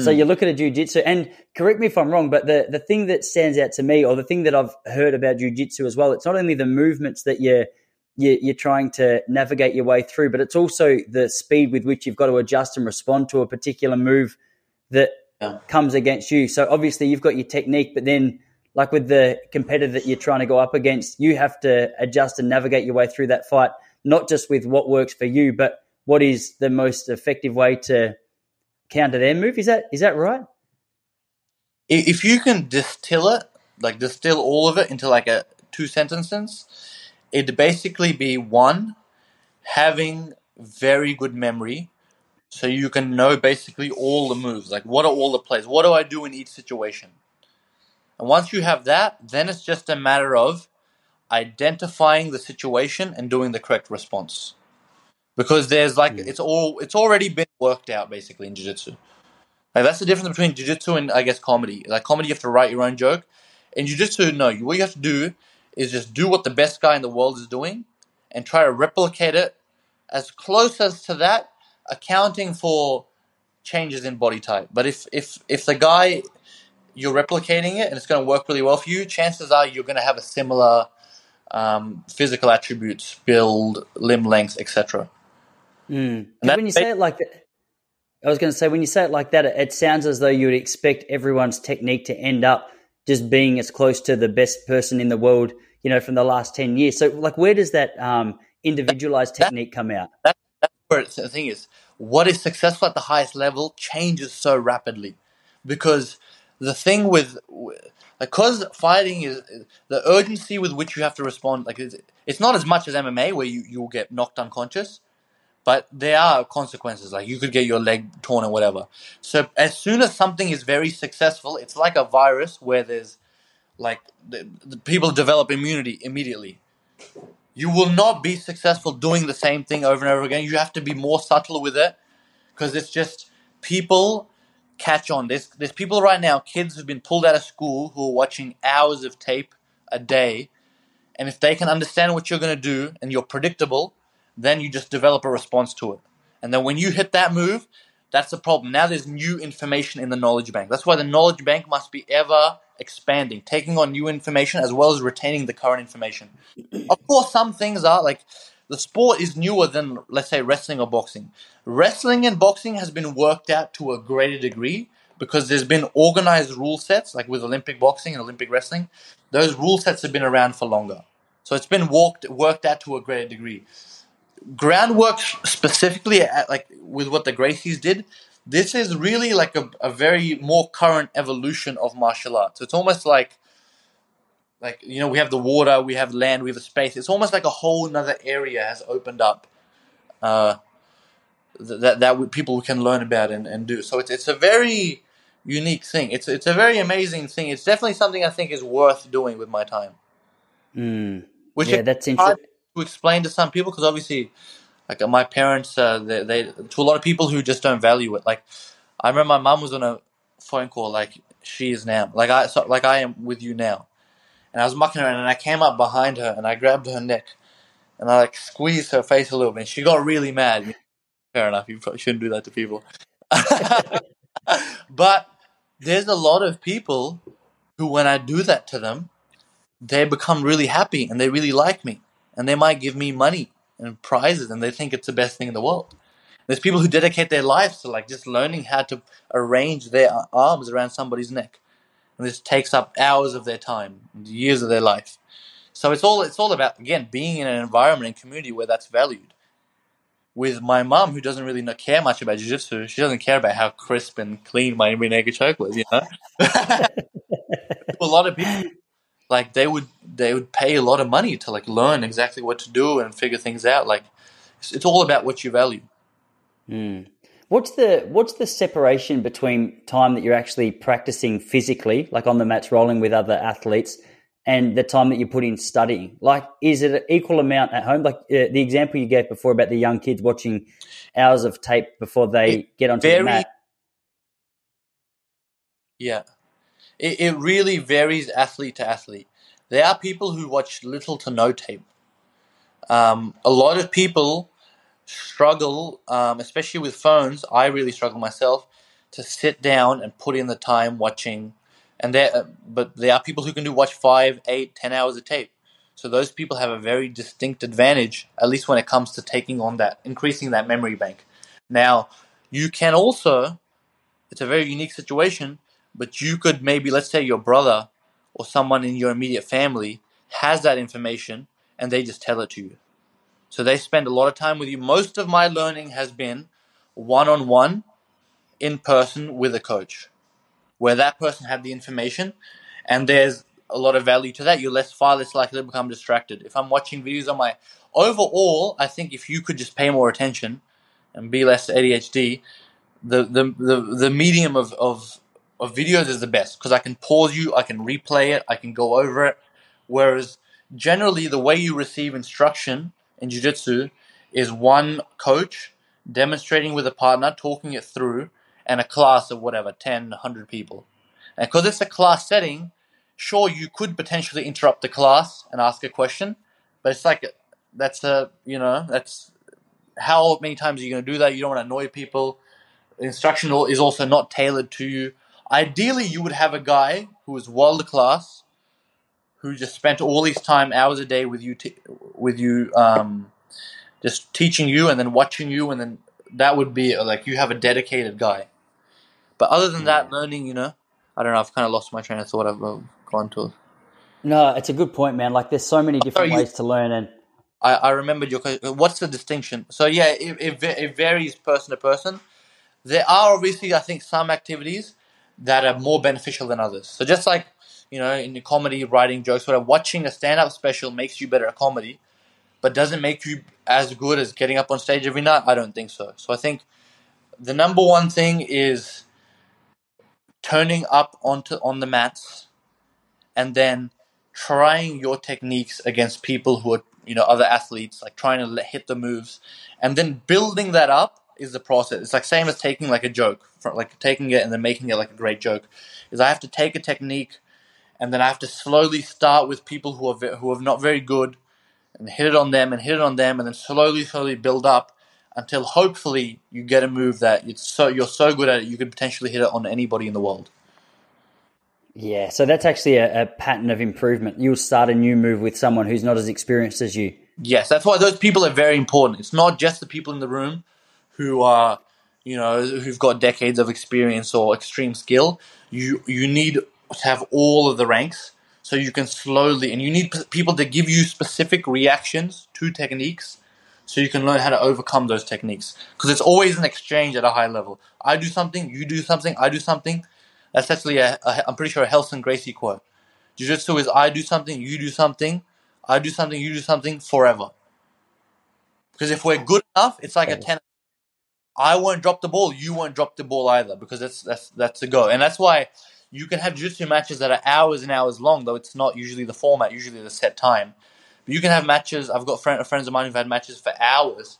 So you look at a jiu-jitsu and correct me if I'm wrong, but the, the thing that stands out to me or the thing that I've heard about jiu-jitsu as well, it's not only the movements that you're, you're, you're trying to navigate your way through, but it's also the speed with which you've got to adjust and respond to a particular move that Yeah. comes against you. So obviously you've got your technique, but then like with the competitor that you're trying to go up against, you have to adjust and navigate your way through that fight, not just with what works for you, but what is the most effective way to counter their move. Is that is that right? If you can distill it, like distill all of it into like a two sentences, it'd basically be one, having very good memory, so you can know basically all the moves. Like what are all the plays? What do I do in each situation? And once you have that, then it's just a matter of identifying the situation and doing the correct response. Because there's like hmm. it's all it's already been worked out basically in jiu-jitsu. Like that's the difference between jiu-jitsu and I guess comedy. Like comedy, you have to write your own joke. In jiu-jitsu, no. What you have to do is just do what the best guy in the world is doing, and try to replicate it as close as to that, accounting for changes in body type. But if if if the guy you're replicating it and it's going to work really well for you, chances are you're going to have a similar um, physical attributes, build, limb length, etc. Mm. when you say it like that, I was going to say when you say it like that, it, it sounds as though you would expect everyone's technique to end up just being as close to the best person in the world, you know, from the last ten years. So, like, where does that um, individualized technique come out? That's where the thing is, what is successful at the highest level changes so rapidly, because the thing with because fighting is the urgency with which you have to respond. Like it's, it's not as much as MMA where you you will get knocked unconscious, but there are consequences. Like you could get your leg torn or whatever. So as soon as something is very successful, it's like a virus where there's like the, the people develop immunity immediately you will not be successful doing the same thing over and over again. You have to be more subtle with it because it's just people catch on. There's there's people right now, kids who've been pulled out of school who are watching hours of tape a day, and if they can understand what you're going to do and you're predictable, then you just develop a response to it. And then when you hit that move, that's the problem. Now there's new information in the knowledge bank. That's why the knowledge bank must be ever expanding, taking on new information as well as retaining the current information. Of course, some things are like the sport is newer than, let's say, wrestling or boxing. Wrestling and boxing has been worked out to a greater degree because there's been organized rule sets, like with Olympic boxing and Olympic wrestling. Those rule sets have been around for longer. So it's been walked, worked out to a greater degree groundwork specifically like with what the Gracies did, this is really like a, a very more current evolution of martial arts. It's almost like like you know we have the water, we have land, we have space. It's almost like a whole another area has opened up uh, th- that that we- people can learn about and, and do. So it's it's a very unique thing. It's it's a very amazing thing. It's definitely something I think is worth doing with my time. Mm. Which Yeah, that's interesting. to explain to some people because obviously, like my parents, uh, they, they to a lot of people who just don't value it. Like I remember my mum was on a phone call, like she is now, like I so, like I am with you now, and I was mucking around, and I came up behind her and I grabbed her neck, and I like squeezed her face a little bit, and she got really mad. Fair enough, you probably shouldn't do that to people, but there's a lot of people who, when I do that to them, they become really happy and they really like me and they might give me money and prizes, and they think it's the best thing in the world. There's people who dedicate their lives to like just learning how to arrange their arms around somebody's neck, and this takes up hours of their time, years of their life. So it's all it's all about again being in an environment and community where that's valued. With my mom, who doesn't really care much about jiu-jitsu, she doesn't care about how crisp and clean my naked choke was. You know, a lot of people like they would they would pay a lot of money to like learn exactly what to do and figure things out. Like it's, it's all about what you value. Mm. What's the what's the separation between time that you're actually practicing physically, like on the mats rolling with other athletes, and the time that you put in studying? Like, is it an equal amount at home? Like uh, the example you gave before about the young kids watching hours of tape before they it get onto very, the mat. Yeah, it, it really varies athlete to athlete. There are people who watch little to no tape. Um, a lot of people struggle, um, especially with phones. I really struggle myself to sit down and put in the time watching. And there, uh, but there are people who can do watch five, eight, ten hours of tape. So those people have a very distinct advantage, at least when it comes to taking on that, increasing that memory bank. Now, you can also, it's a very unique situation but you could maybe, let's say your brother or someone in your immediate family has that information and they just tell it to you. So they spend a lot of time with you. Most of my learning has been one on one, in person with a coach, where that person had the information and there's a lot of value to that. You're less far less likely to become distracted. If I'm watching videos on my overall, I think if you could just pay more attention and be less ADHD, the the the, the medium of, of of videos is the best because I can pause you, I can replay it, I can go over it. Whereas generally, the way you receive instruction in jiu jitsu is one coach demonstrating with a partner, talking it through, and a class of whatever 10, 100 people. And because it's a class setting, sure, you could potentially interrupt the class and ask a question, but it's like that's a you know that's how many times are you going to do that? You don't want to annoy people. The instruction is also not tailored to you. Ideally, you would have a guy who is world class, who just spent all his time, hours a day with you, t- with you, um, just teaching you and then watching you, and then that would be like you have a dedicated guy. But other than that, learning, you know, I don't know. I've kind of lost my train of thought. I've uh, gone to. No, it's a good point, man. Like, there's so many different ways to learn, and I, I remembered your question. What's the distinction? So yeah, it, it, it varies person to person. There are obviously, I think, some activities that are more beneficial than others. So just like you know, in comedy, writing jokes, whatever, watching a stand-up special makes you better at comedy, but doesn't make you as good as getting up on stage every night. I don't think so. So I think the number one thing is turning up onto on the mats, and then trying your techniques against people who are you know other athletes, like trying to hit the moves, and then building that up is the process. It's like same as taking like a joke, from, like taking it and then making it like a great joke. Is I have to take a technique, and then I have to slowly start with people who are who are not very good, and hit it on them and hit it on them, and then slowly, slowly build up until hopefully you get a move that it's so you're so good at it you could potentially hit it on anybody in the world. Yeah, so that's actually a, a pattern of improvement. You'll start a new move with someone who's not as experienced as you. Yes, that's why those people are very important. It's not just the people in the room who are you know who've got decades of experience or extreme skill. You you need to have all of the ranks so you can slowly and you need people to give you specific reactions to techniques so you can learn how to overcome those techniques because it's always an exchange at a high level. I do something, you do something, I do something. That's actually a, a I'm pretty sure a Relson Gracie quote. Jiu-Jitsu is I do something, you do something, I do something, you do something forever. Because if we're good enough, it's like a tennis I won't drop the ball, you won't drop the ball either because that's that's that's a go, and that's why you can have jiu-jitsu matches that are hours and hours long, though it's not usually the format, usually the set time. But you can have matches. I've got friend, friends of mine who've had matches for hours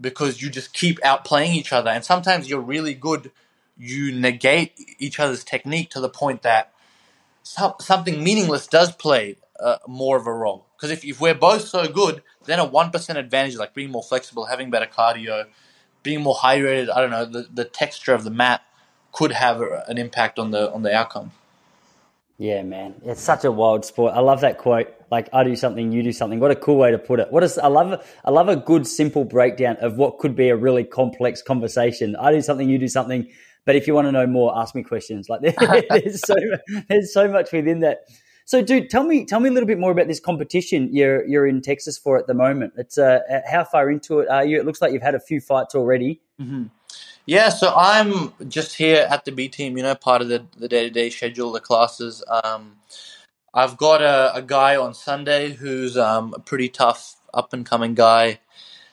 because you just keep outplaying each other, and sometimes you're really good. You negate each other's technique to the point that some, something meaningless does play uh, more of a role. Because if, if we're both so good, then a one percent advantage, like being more flexible, having better cardio, being more hydrated, I don't know, the, the texture of the mat could have an impact on the on the outcome. Yeah, man, it's such a wild sport. I love that quote. Like, I do something, you do something. What a cool way to put it. What is? I love. I love a good, simple breakdown of what could be a really complex conversation. I do something, you do something. But if you want to know more, ask me questions. Like, there's so there's so much within that. So, dude, tell me tell me a little bit more about this competition you're you're in Texas for at the moment. It's uh, how far into it are you? It looks like you've had a few fights already. Mm-hmm. Yeah, so I'm just here at the B team, you know, part of the the day to day schedule, the classes. Um, I've got a, a guy on Sunday who's um, a pretty tough up and coming guy.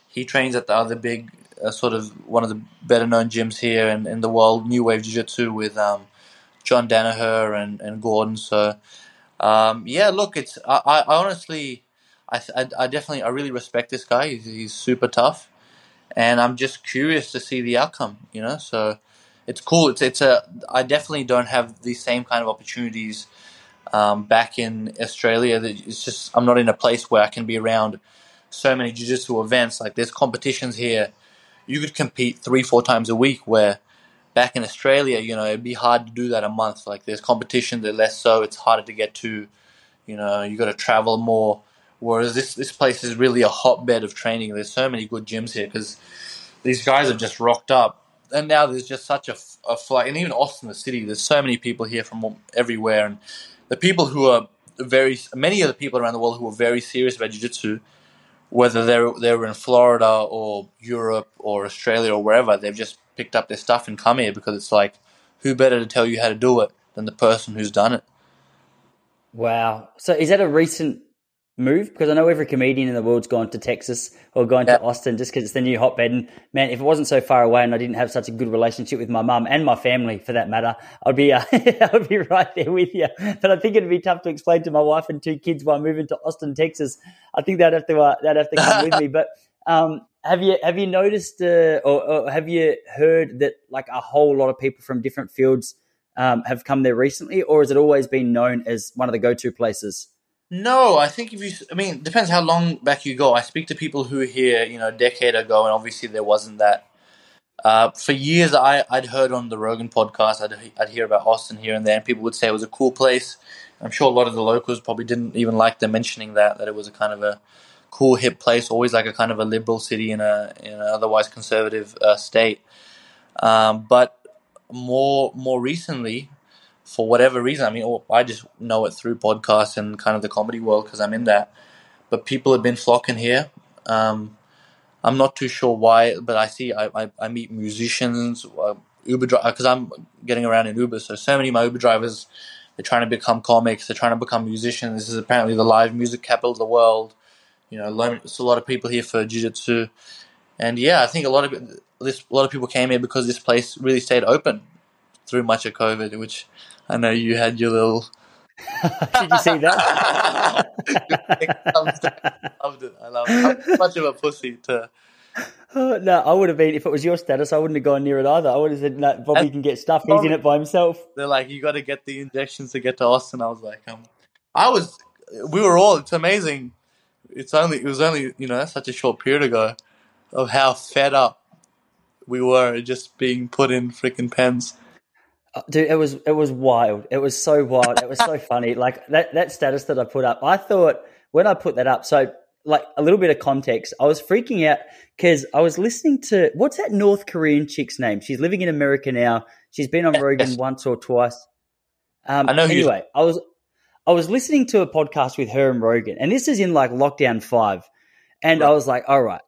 He trains at the other big, uh, sort of one of the better known gyms here in, in the world, New Wave Jiu Jitsu, with um, John Danaher and, and Gordon. So, um, yeah, look, it's I, I honestly, I, I, definitely, I really respect this guy. He's, he's super tough and I'm just curious to see the outcome. You know, so it's cool. It's it's a I definitely don't have the same kind of opportunities um, back in Australia. It's just I'm not in a place where I can be around so many jiu-jitsu events. Like there's competitions here. You could compete three four times a week. Where back in Australia, you know, it'd be hard to do that a month. Like there's competition, they're less so. It's harder to get to. You know, you got to travel more. Whereas this this place is really a hotbed of training. There's so many good gyms here because these guys have just rocked up, and now there's just such a, a flight. And even Austin, the city, there's so many people here from everywhere, and the people who are very many of the people around the world who are very serious about jiu-jitsu whether they're they were in Florida or Europe or Australia or wherever, they've just picked up their stuff and come here because it's like, who better to tell you how to do it than the person who's done it? Wow. So is that a recent move because I know every comedian in the world's gone to Texas or gone yeah. to Austin just because it's the new hotbed. And man, if it wasn't so far away and I didn't have such a good relationship with my mum and my family for that matter, I'd be uh, I'd be right there with you. But I think it'd be tough to explain to my wife and two kids why I'm moving to Austin, Texas. I think they'd have to uh, they'd have to come with me. But um, have you have you noticed uh, or, or, have you heard that like a whole lot of people from different fields um, have come there recently, or has it always been known as one of the go to places? No, I think if you, I mean, depends how long back you go. I speak to people who are here, you know, a decade ago, and obviously there wasn't that. Uh, for years, I, I'd heard on the Rogan podcast, I'd, I'd hear about Austin here and there, and people would say it was a cool place. I'm sure a lot of the locals probably didn't even like them mentioning that, that it was a kind of a cool, hip place, always like a kind of a liberal city in a in an otherwise conservative uh, state. Um, but more more recently, for whatever reason, I mean, I just know it through podcasts and kind of the comedy world because I'm in that. But people have been flocking here. Um, I'm not too sure why, but I see I, I, I meet musicians, uh, Uber because I'm getting around in Uber. So so many of my Uber drivers, they're trying to become comics. They're trying to become musicians. This is apparently the live music capital of the world. You know, there's a lot of people here for jiu-jitsu. and yeah, I think a lot of this a lot of people came here because this place really stayed open through much of COVID, which I know you had your little. Did you see that? I loved it. I love it. I'm much of a pussy to. Oh, no, I would have been if it was your status. I wouldn't have gone near it either. I would have said, "No, Bobby and can get stuff. He's in it by himself." They're like, "You got to get the injections to get to Austin." I was like, um, "I was." We were all. It's amazing. It's only. It was only. You know, such a short period ago, of how fed up we were just being put in freaking pens. Uh, dude, it was it was wild. It was so wild. It was so funny. Like that that status that I put up. I thought when I put that up. So like a little bit of context. I was freaking out because I was listening to what's that North Korean chick's name? She's living in America now. She's been on Rogan once or twice. Um, I know. Anyway, I was I was listening to a podcast with her and Rogan, and this is in like lockdown five, and right. I was like, all right,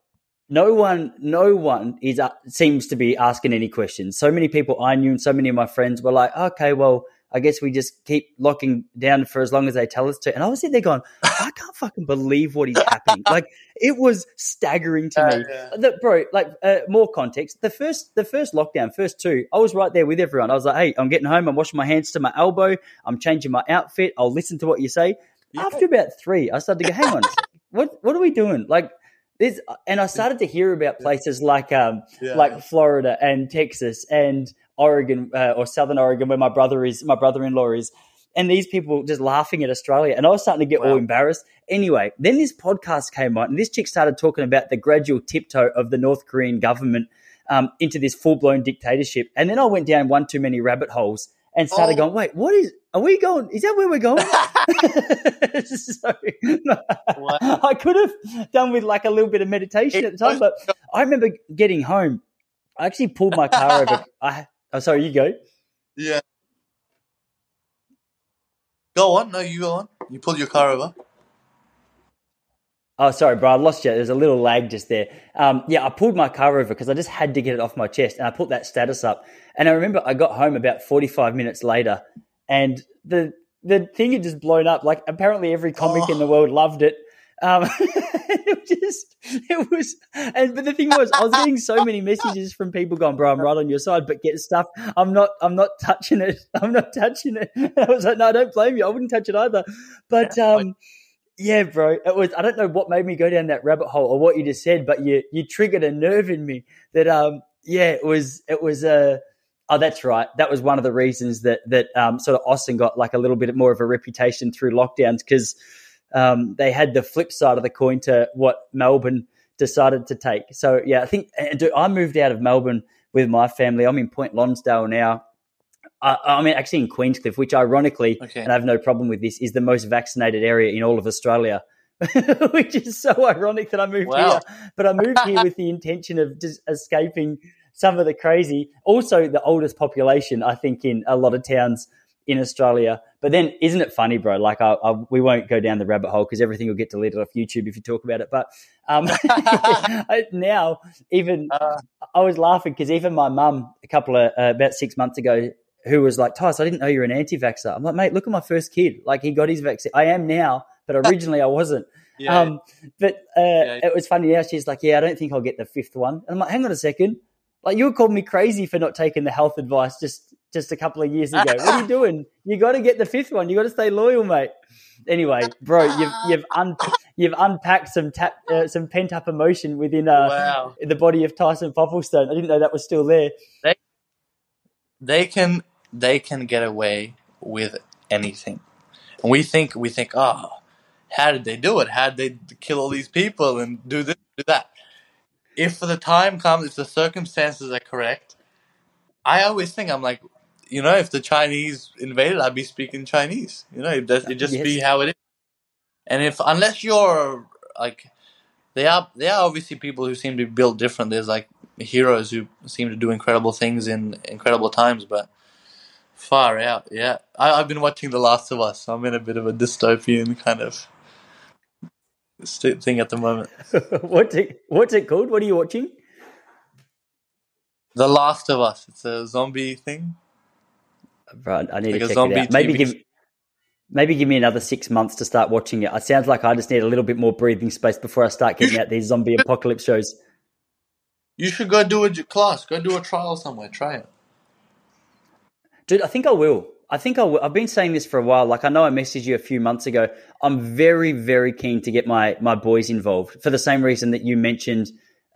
no one, no one is uh, seems to be asking any questions. So many people I knew and so many of my friends were like, okay, well, I guess we just keep locking down for as long as they tell us to. And I was sitting there going, I can't fucking believe what is happening. like it was staggering to uh, me. Yeah. The, bro, like uh, more context. The first, the first lockdown, first two, I was right there with everyone. I was like, hey, I'm getting home. I'm washing my hands to my elbow. I'm changing my outfit. I'll listen to what you say. Yeah. After about three, I started to go, hang on, what what are we doing? Like this, and I started to hear about places like um, yeah. like Florida and Texas and Oregon uh, or Southern Oregon, where my brother is, my brother-in-law is, and these people just laughing at Australia, and I was starting to get wow. all embarrassed. Anyway, then this podcast came on, and this chick started talking about the gradual tiptoe of the North Korean government um, into this full-blown dictatorship, and then I went down one too many rabbit holes, and started Oh. going, "Wait, what is? Are we going? Is that where we're going?" so. I could have done with like a little bit of meditation at the time, but I remember getting home. I actually pulled my car over. I, oh, sorry, you go. Yeah. Go on. No, you go on. You pulled your car over. Oh, sorry, bro. I lost you. There's a little lag just there. Um, yeah, I pulled my car over because I just had to get it off my chest, and I put that status up. And I remember I got home about 45 minutes later, and the the thing had just blown up. Like apparently every comic in the world loved it. Um, it was just it was, and but the thing was, I was getting so many messages from people going, "Bro, I'm right on your side, but get stuff. I'm not. I'm not touching it. I'm not touching it." And I was like, "No, I don't blame you. I wouldn't touch it either." But um, yeah, bro, it was. I don't know what made me go down that rabbit hole or what you just said, but you you triggered a nerve in me that um, yeah, it was it was Uh, Oh, that's right. That was one of the reasons that that um, sort of Austin got like a little bit more of a reputation through lockdowns because um, they had the flip side of the coin to what Melbourne decided to take. So yeah, I think dude, I moved out of Melbourne with my family. I'm in Point Lonsdale now. I, I'm actually in Queenscliff, which ironically, Okay. and I have no problem with this, is the most vaccinated area in all of Australia. which is so ironic that I moved Wow. here. But I moved here with the intention of just escaping some of the crazy. Also, the oldest population, I think, in a lot of towns in Australia. But then, isn't it funny, bro? Like, I, I, we won't go down the rabbit hole because everything will get deleted off YouTube if you talk about it. But um, I- now, even Uh, I was laughing because even my mum, a couple of uh, about six months ago, who was like, Tice, I didn't know you're an anti vaxxer. I'm like, mate, look at my first kid. Like, he got his vaccine. I am now, but originally I wasn't. yeah. Um, but uh, Yeah. it was funny now. She's like, "Yeah, I don't think I'll get the fifth one." And I'm like, "Hang on a second. Like you called me crazy for not taking the health advice just just a couple of years ago. what are you doing? You got to get the fifth one. You got to stay loyal, mate." Anyway, bro, you've you've un, you've unpacked some tap uh, some pent up emotion within uh, wow. the body of Tyson Popplestone. I didn't know that was still there. They can they can get away with anything. And we think we think, oh, how did they do it? How did they kill all these people and do this, do that? If the time comes, if the circumstances are correct, I always think I'm like, you know, if the Chinese invaded, I'd be speaking Chinese. You know, it just, it just be how it is. And if unless you're like, they are they are obviously people who seem to be built different. There's like heroes who seem to do incredible things in incredible times, but far out. Yeah, I, I've been watching The Last of Us. I'm in a bit of a dystopian kind of thing at the moment. what's it What's it called? What are you watching? The Last of Us. It's a zombie thing. Right, I need Like to a check it out. Maybe TV give maybe give me another six months to start watching it. It sounds like I just need a little bit more breathing space before I start getting out these zombie apocalypse shows. You should go do a class. Go do a trial somewhere. Try it. Dude, I think I will. I think I will. I've been saying this for a while. Like I know I messaged you a few months ago. I'm very, very keen to get my my boys involved for the same reason that you mentioned.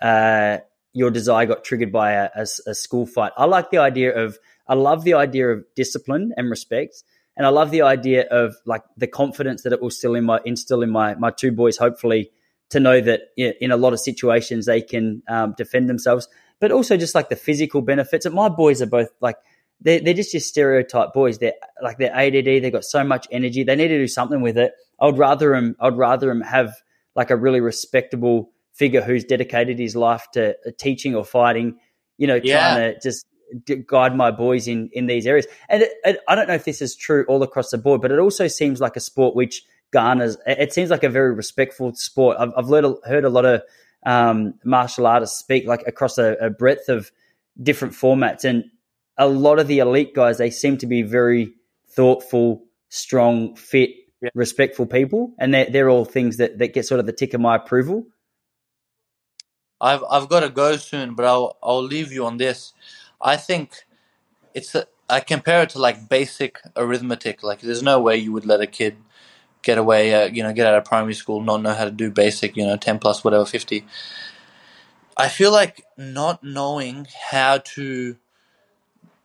Uh, your desire got triggered by a school fight. I like the idea of. I love the idea of discipline and respect, and I love the idea of like the confidence that it will still in my instill in my my two boys. Hopefully, to know that in a lot of situations they can um, defend themselves, but also just like the physical benefits. And my boys are both like they're, they're just your stereotype boys. They're like they're ADD. They've got so much energy. They need to do something with it. I would rather them. I'd rather them have like a really respectable figure who's dedicated his life to uh, teaching or fighting. You know, Yeah. trying to just guide my boys in in these areas. And it, it, I don't know if this is true all across the board, but it also seems like a sport which garners. It seems like a very respectful sport. I've, I've learned, heard a lot of um, martial artists speak like across a, a breadth of different formats, and a lot of the elite guys they seem to be very thoughtful, strong, fit, Yeah. respectful people, and they're they're all things that that get sort of the tick of my approval. I've I've got to go soon, but I'll I'll leave you on this. I think it's a, I compare it to like basic arithmetic. Like, there's no way you would let a kid get away, uh, you know, get out of primary school, not know how to do basic, you know, ten plus whatever fifty. I feel like not knowing how to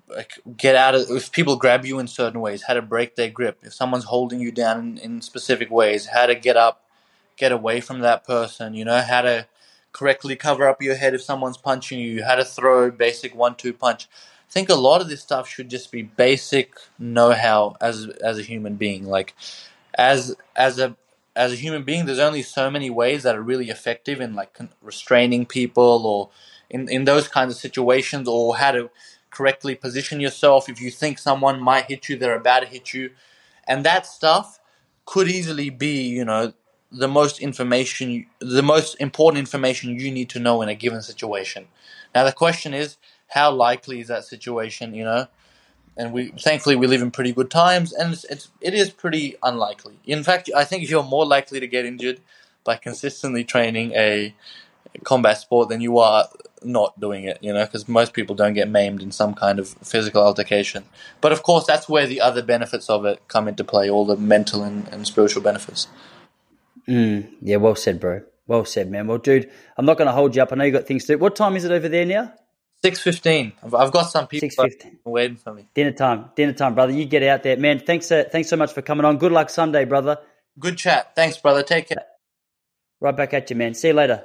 like get out of if people grab you in certain ways, how to break their grip, if someone's holding you down in, in specific ways, how to get up, get away from that person, you know, how to correctly cover up your head if someone's punching you, how to throw basic one two punch. I think a lot of this stuff should just be basic know-how as as a human being. Like as as a as a human being, there's only so many ways that are really effective in like restraining people or in in those kinds of situations, or how to correctly position yourself. If you think someone might hit you, they're about to hit you, and that stuff could easily be, you know, the most information, the most important information you need to know in a given situation. Now the question is, how likely is that situation? You know, and we thankfully we live in pretty good times, and it's, it's it is pretty unlikely. In fact, I think you're more likely to get injured by consistently training a combat sport than you are not doing it. You know, because most people don't get maimed in some kind of physical altercation. But of course, that's where the other benefits of it come into play, all the mental and, and spiritual benefits. Mm, yeah, well said, bro. Well said, man. Well, dude, I'm not going to hold you up. I know you got things to do. What time is it over there now? Six fifteen. I've got some people waiting for me. Dinner time, dinner time, brother. You get out there, man. Thanks, uh, thanks so much for coming on. Good luck Sunday, brother. Good chat. Thanks, brother. Take care. Right back at you, man. See you later.